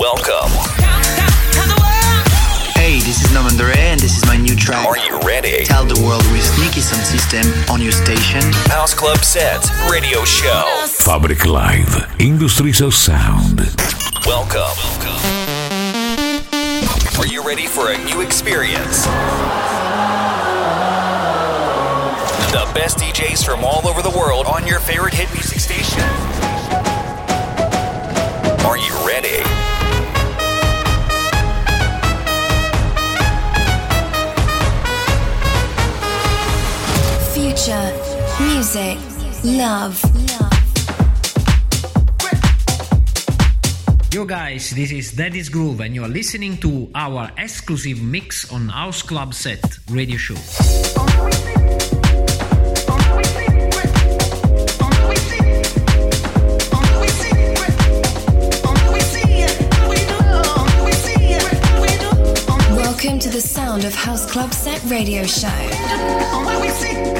Welcome. Hey, this is Norman and this is my new track. Are you ready? Tell the world with Nicky Sound System on your station. House Club Set Radio Show. Fabric Live, Industries of Sound. Welcome. Are you ready for a new experience? The best DJs from all over the world on your favorite hit music station. Are you Future, music, love. Yo guys, this is Daddy's Groove and you are listening to our exclusive mix on House Club Set radio show. Welcome to the sound of House Club Set radio show.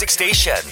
Music station.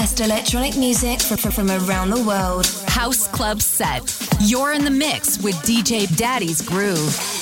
Best electronic music from, from around the world. House Club Set. You're in the mix with DJ Daddy's Groove.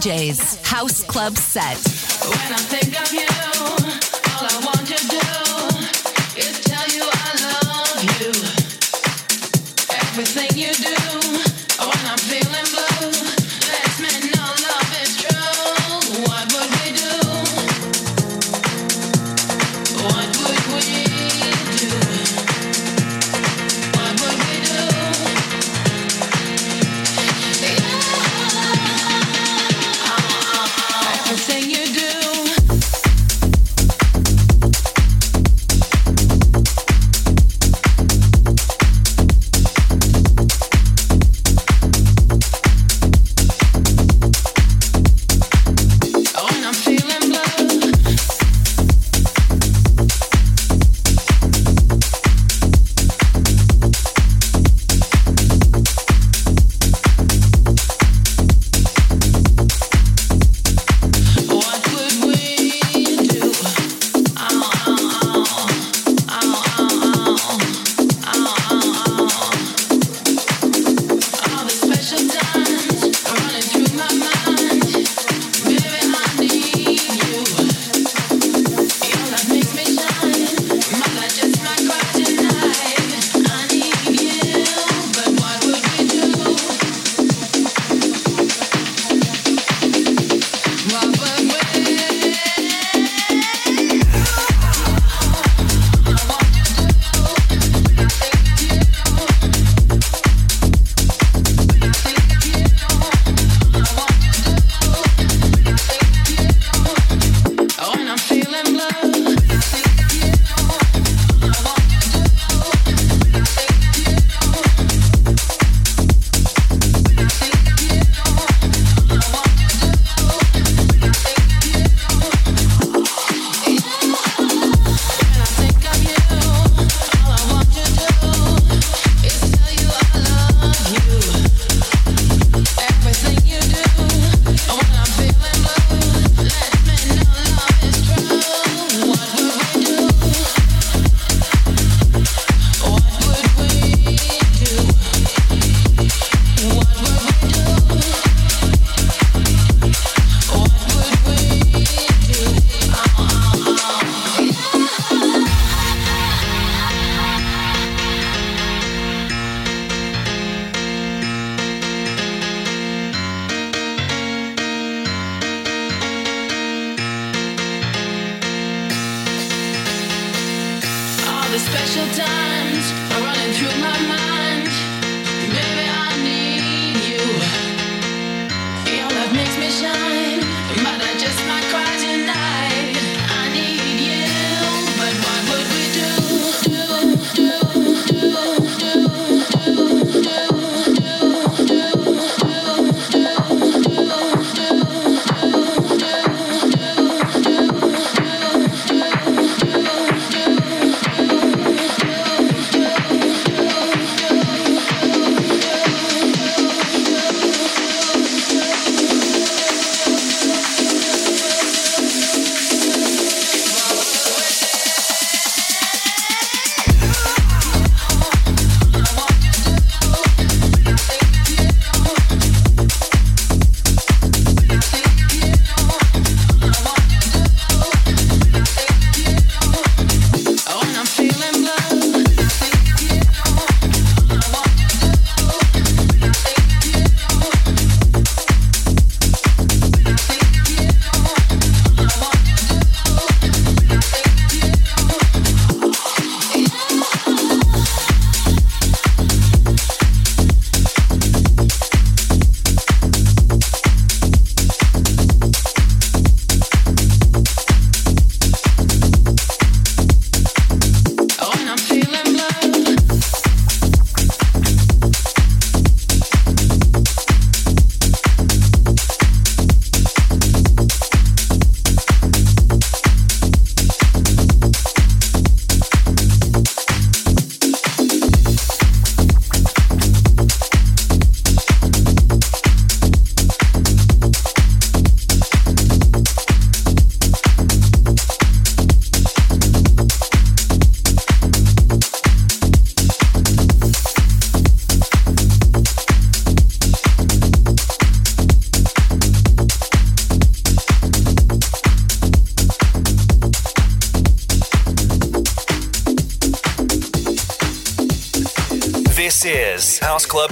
DJs. House Club Set.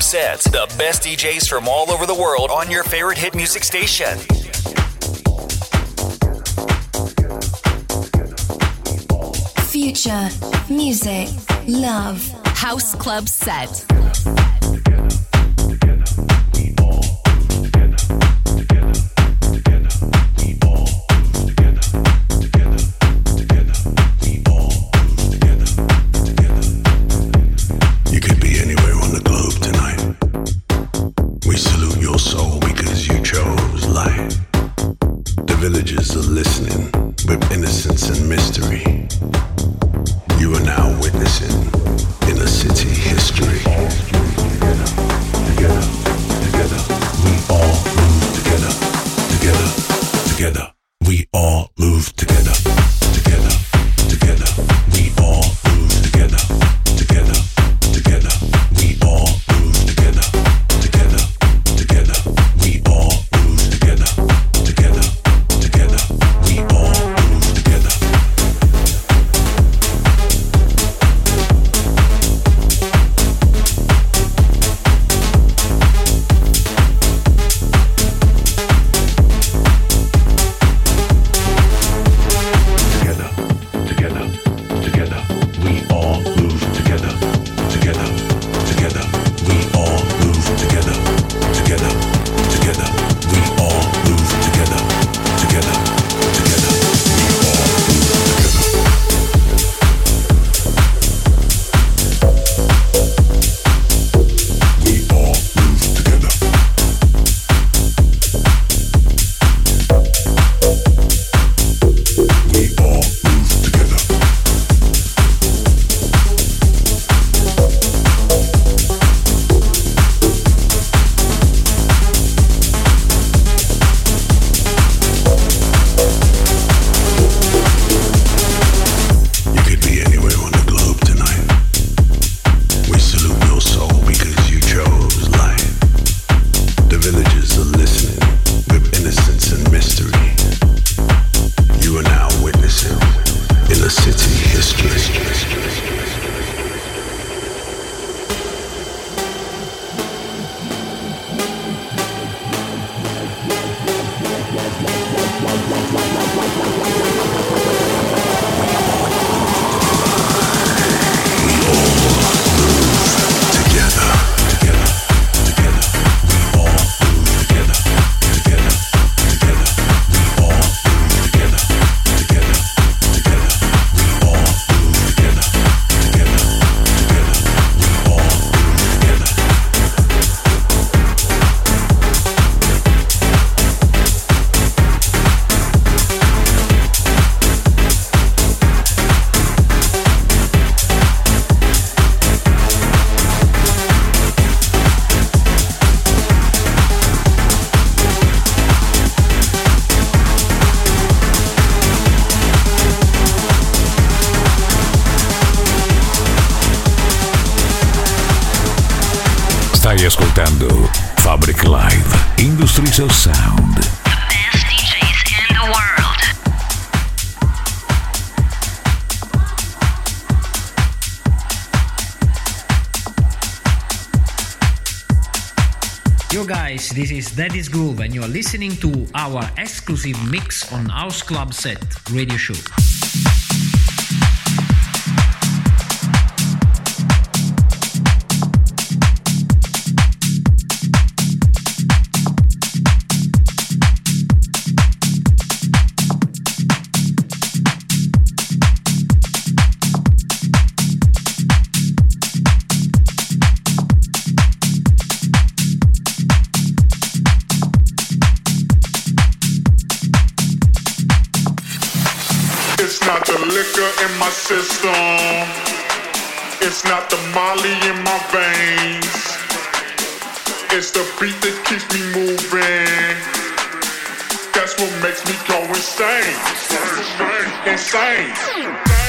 sets. The best DJs from all over the world on your favorite hit music station. Future, music, love, house club set. this is Daddy's Groove and you are listening to our exclusive mix on House Club Set radio show. Molly in my veins. It's the beat that keeps me moving. That's what makes me go insane. Insane. insane.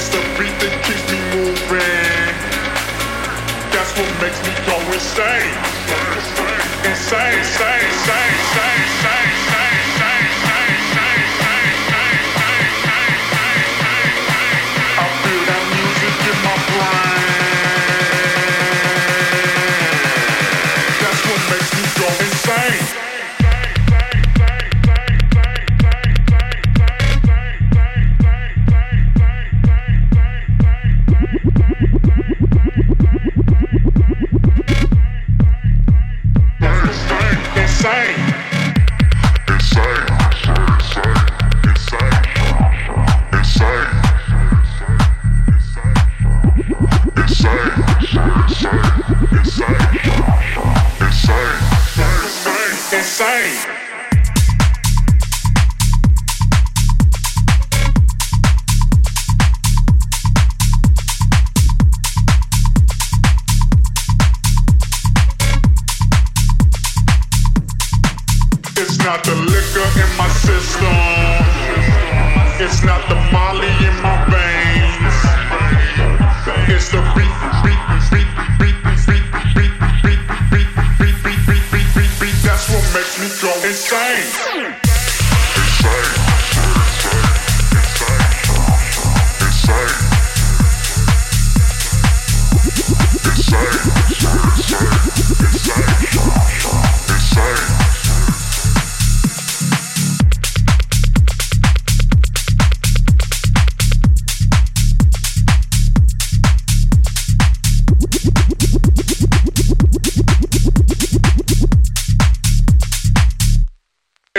It's the beat that keeps me moving. That's what makes me go insane. Insane, insane, insane, insane, insane.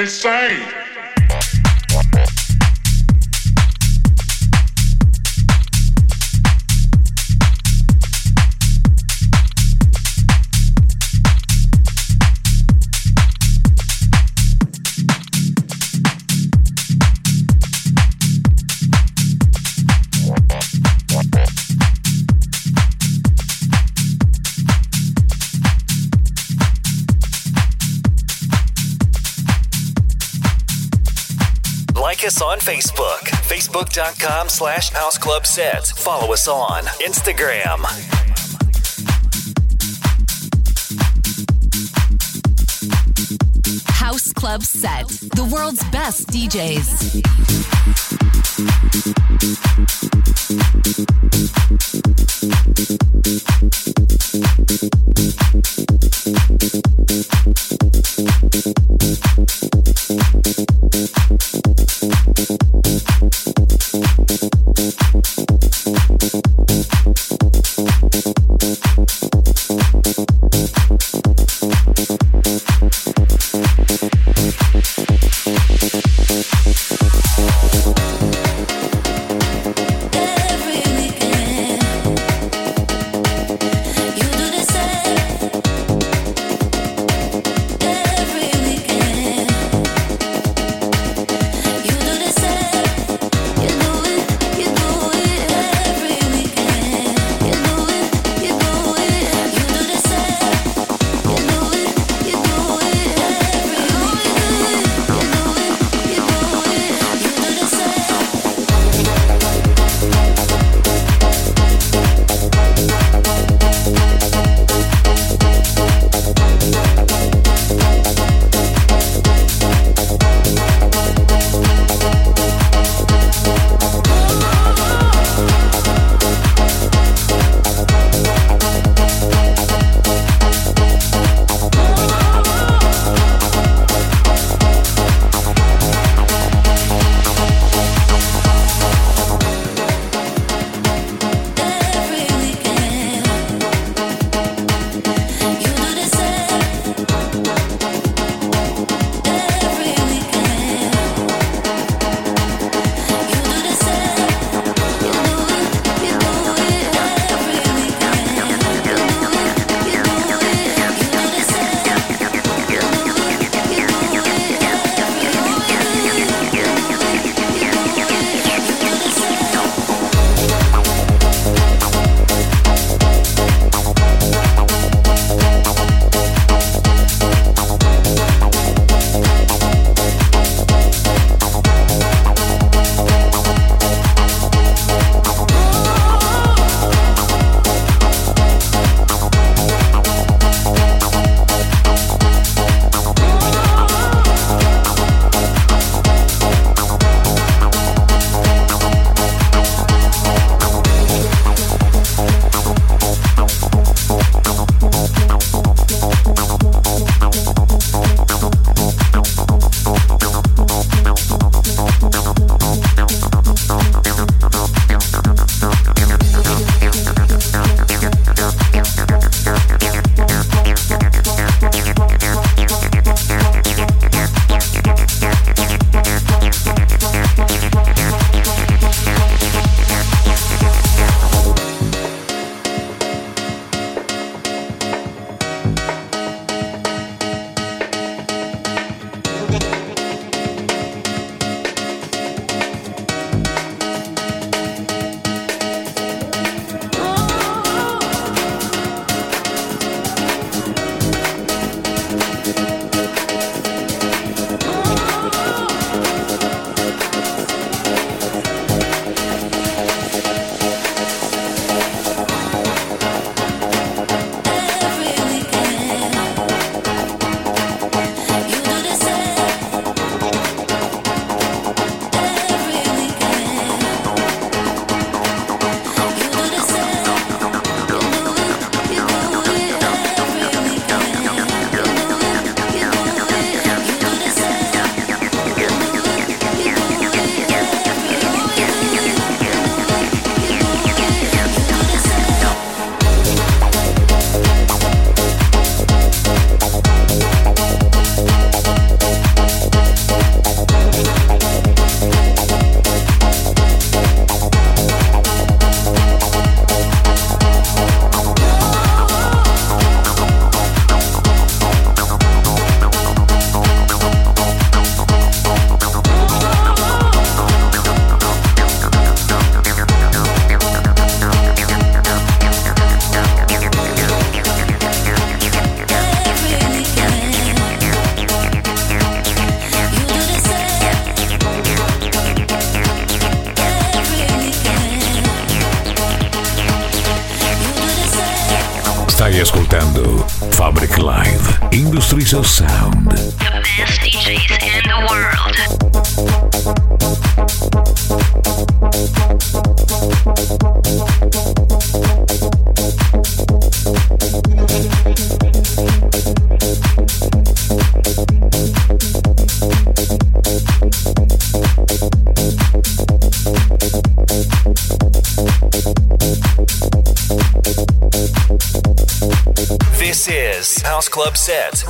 insane. Facebook, facebook.com slash house club sets. Follow us on Instagram. House Club Set, the world's best DJs.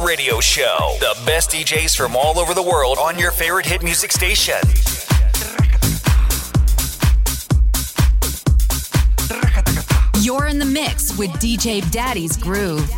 Radio Show. The best DJs from all over the world on your favorite hit music station. You're in the mix with DJ Daddy's Groove.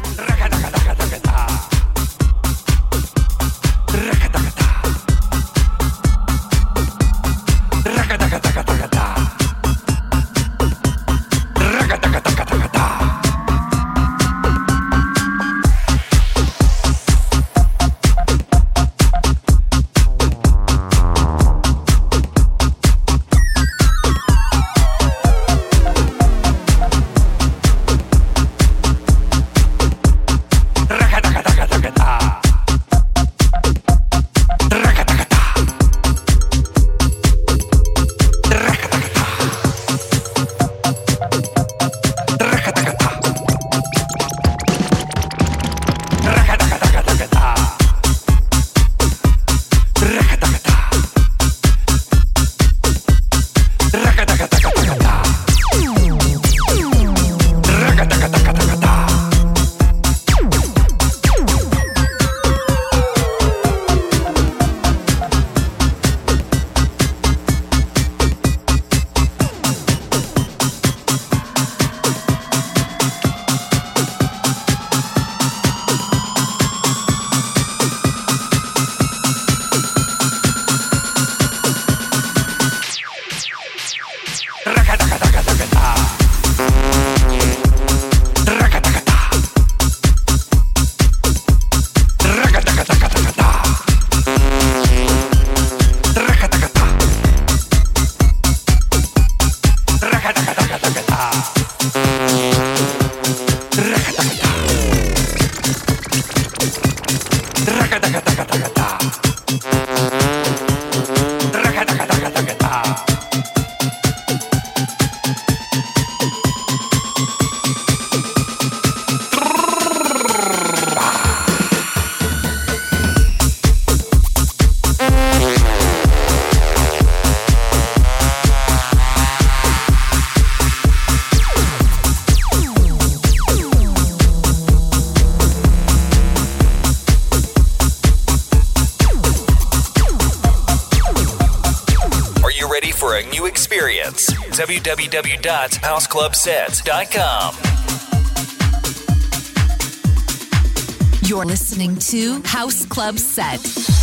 Ready for a new experience? www.houseclubset.com. You're listening to House Club Set.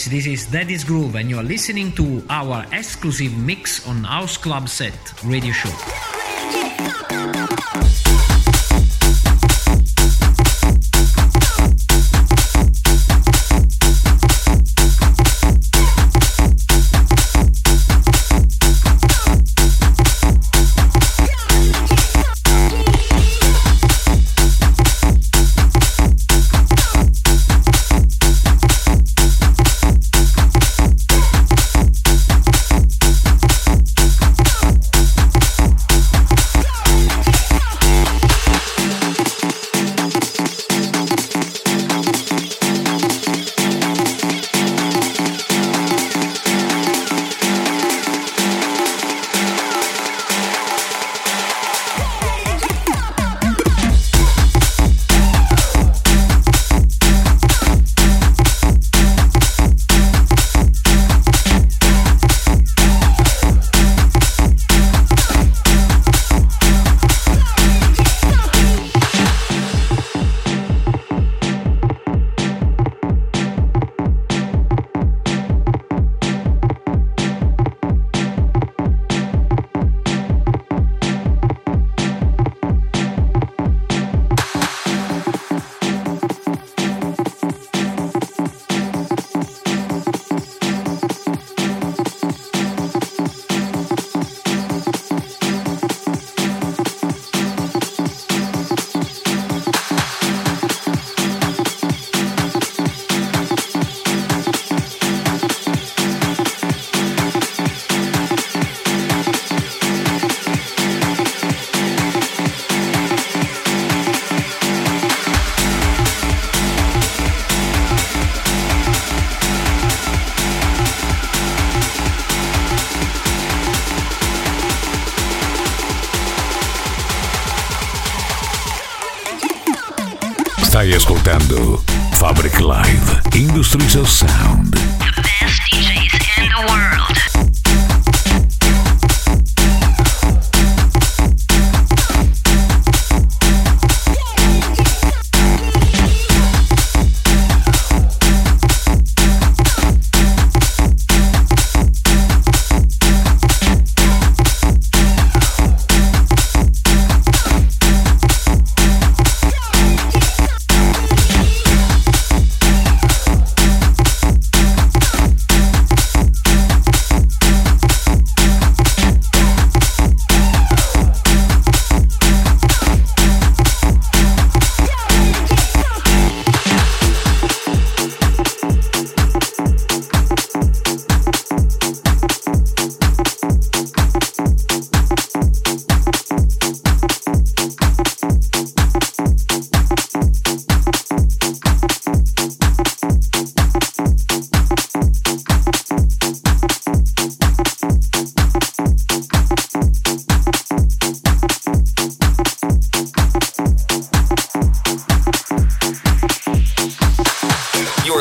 Guys, this is Daddy's Groove and you're listening to our exclusive mix on House Club Set radio show.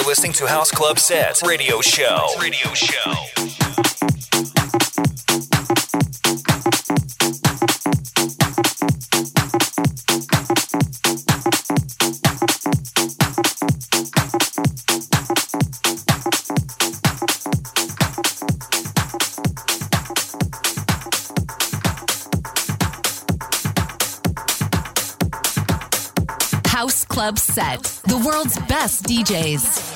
Listening to House Club Set Radio Show. Radio Show. House Club Set, the world's best DJs.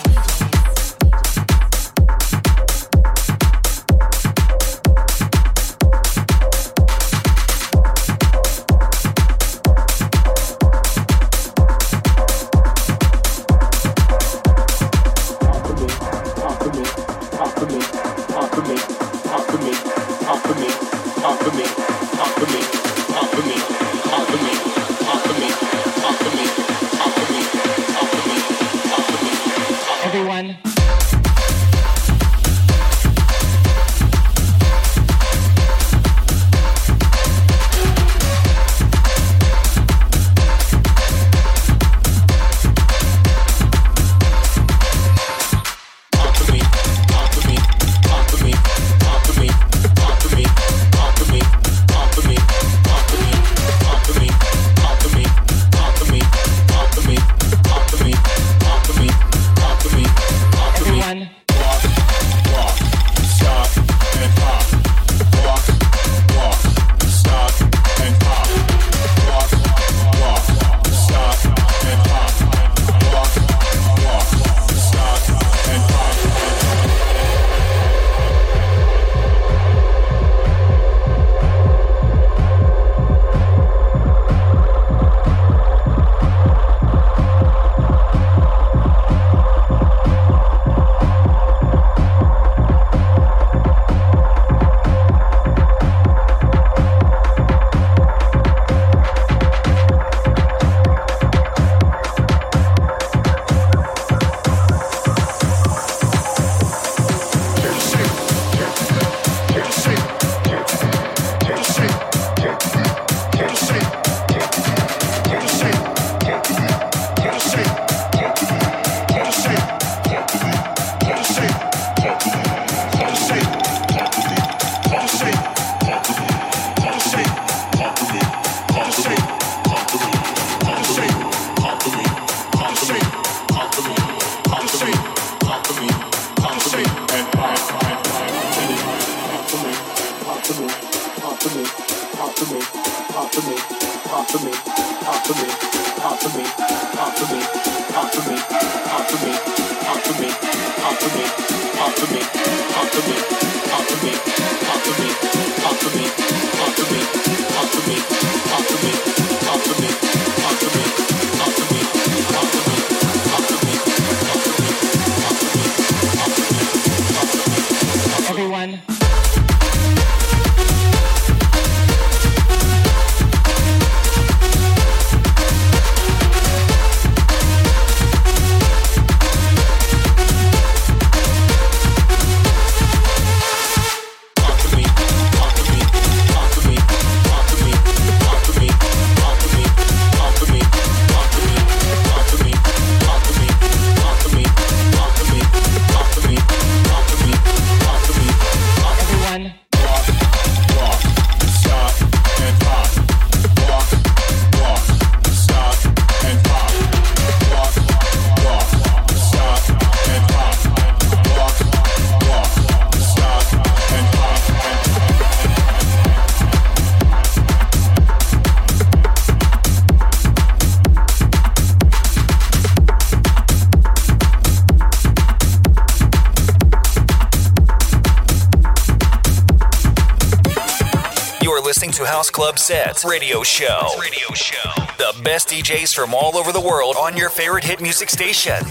House Club Sets radio show. Radio show. The best DJs from all over the world on your favorite hit music station.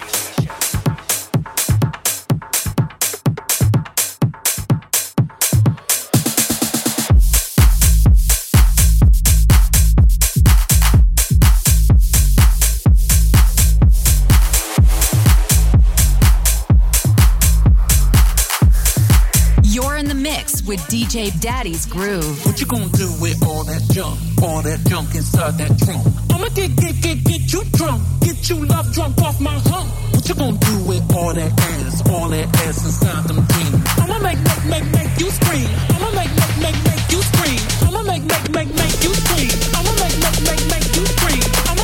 DJ Daddy's Groove. What you gonna do with all that junk? All that junk inside that trunk? I'ma get, get, get, get you drunk. Get you love drunk off my hump. What you gonna do with all that ass? All that ass inside them jeans? I'ma make, make, make, make you scream. I'ma make, make, make, make you scream. I'ma make, make, make, make you scream. I'ma make, make, make, make you scream.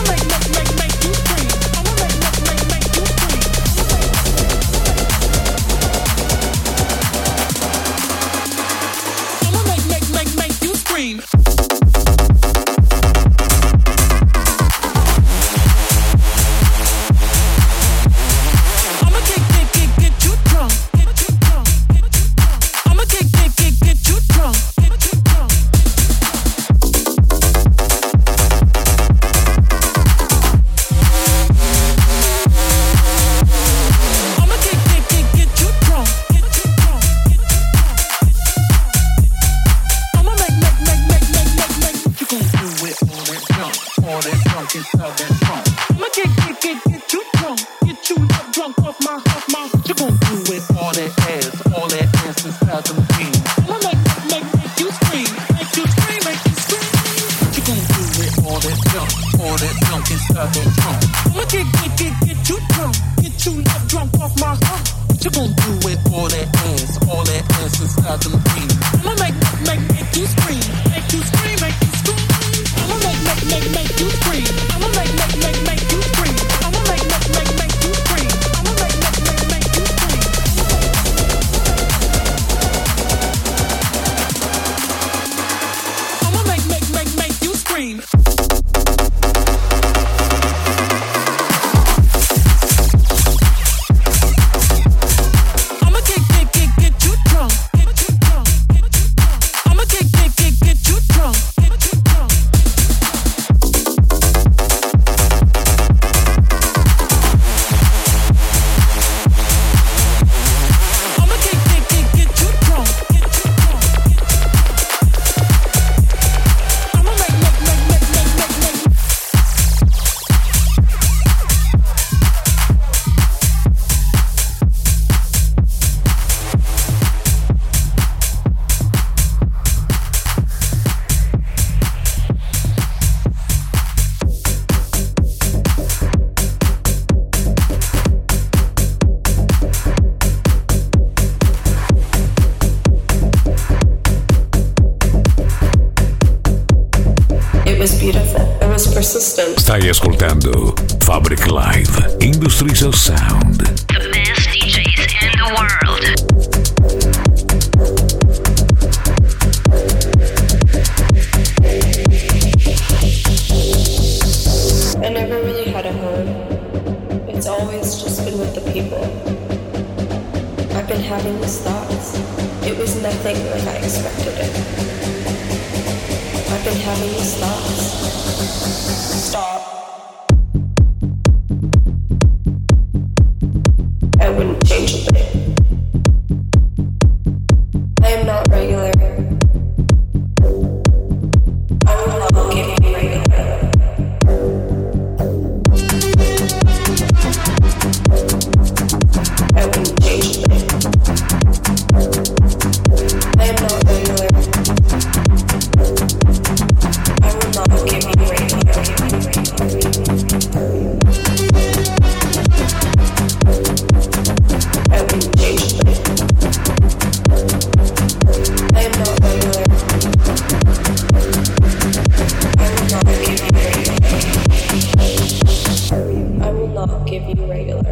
You regular.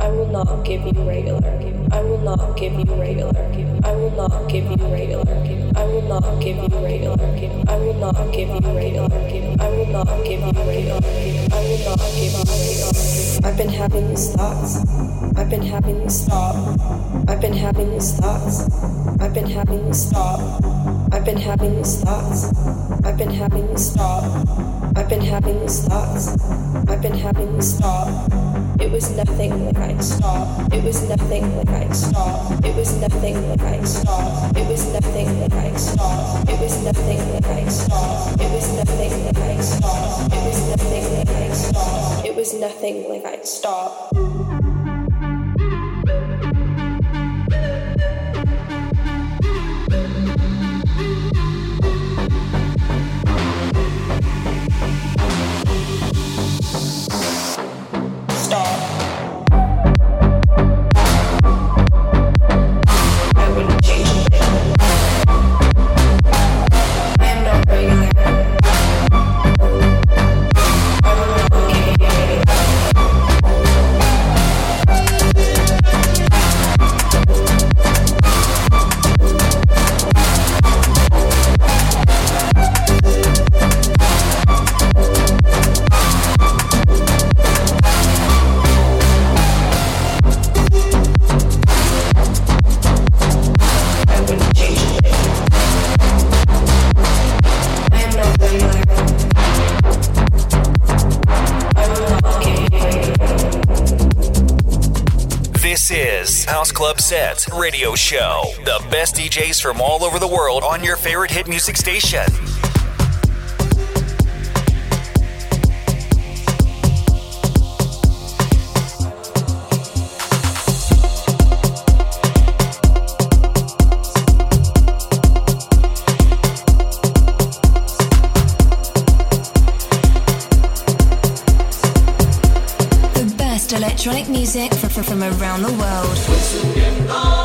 I will not give you regular. I will not give you regular. I will not give you regular. I will not give you regular. I will not give you regular. I will not give you regular. I will not give you regular. I've been having these thoughts. I've been having these thoughts. I've been having these thoughts. I've been having these thoughts. I've been having these thoughts. I've been having these thoughts. I've been having these thoughts. I've been having these thoughts. It was nothing like I'd stop. It was nothing like I'd stop. It was nothing like I'd stop. It was nothing like I'd stop. It was nothing like I'd stop. It was nothing like I'd stop. It was nothing like I'd stop. It was nothing like I'd stop. Club Set radio show. The best DJs from all over the world on your favorite hit music station. electronic music from, from around the world.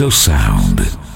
Of Sound.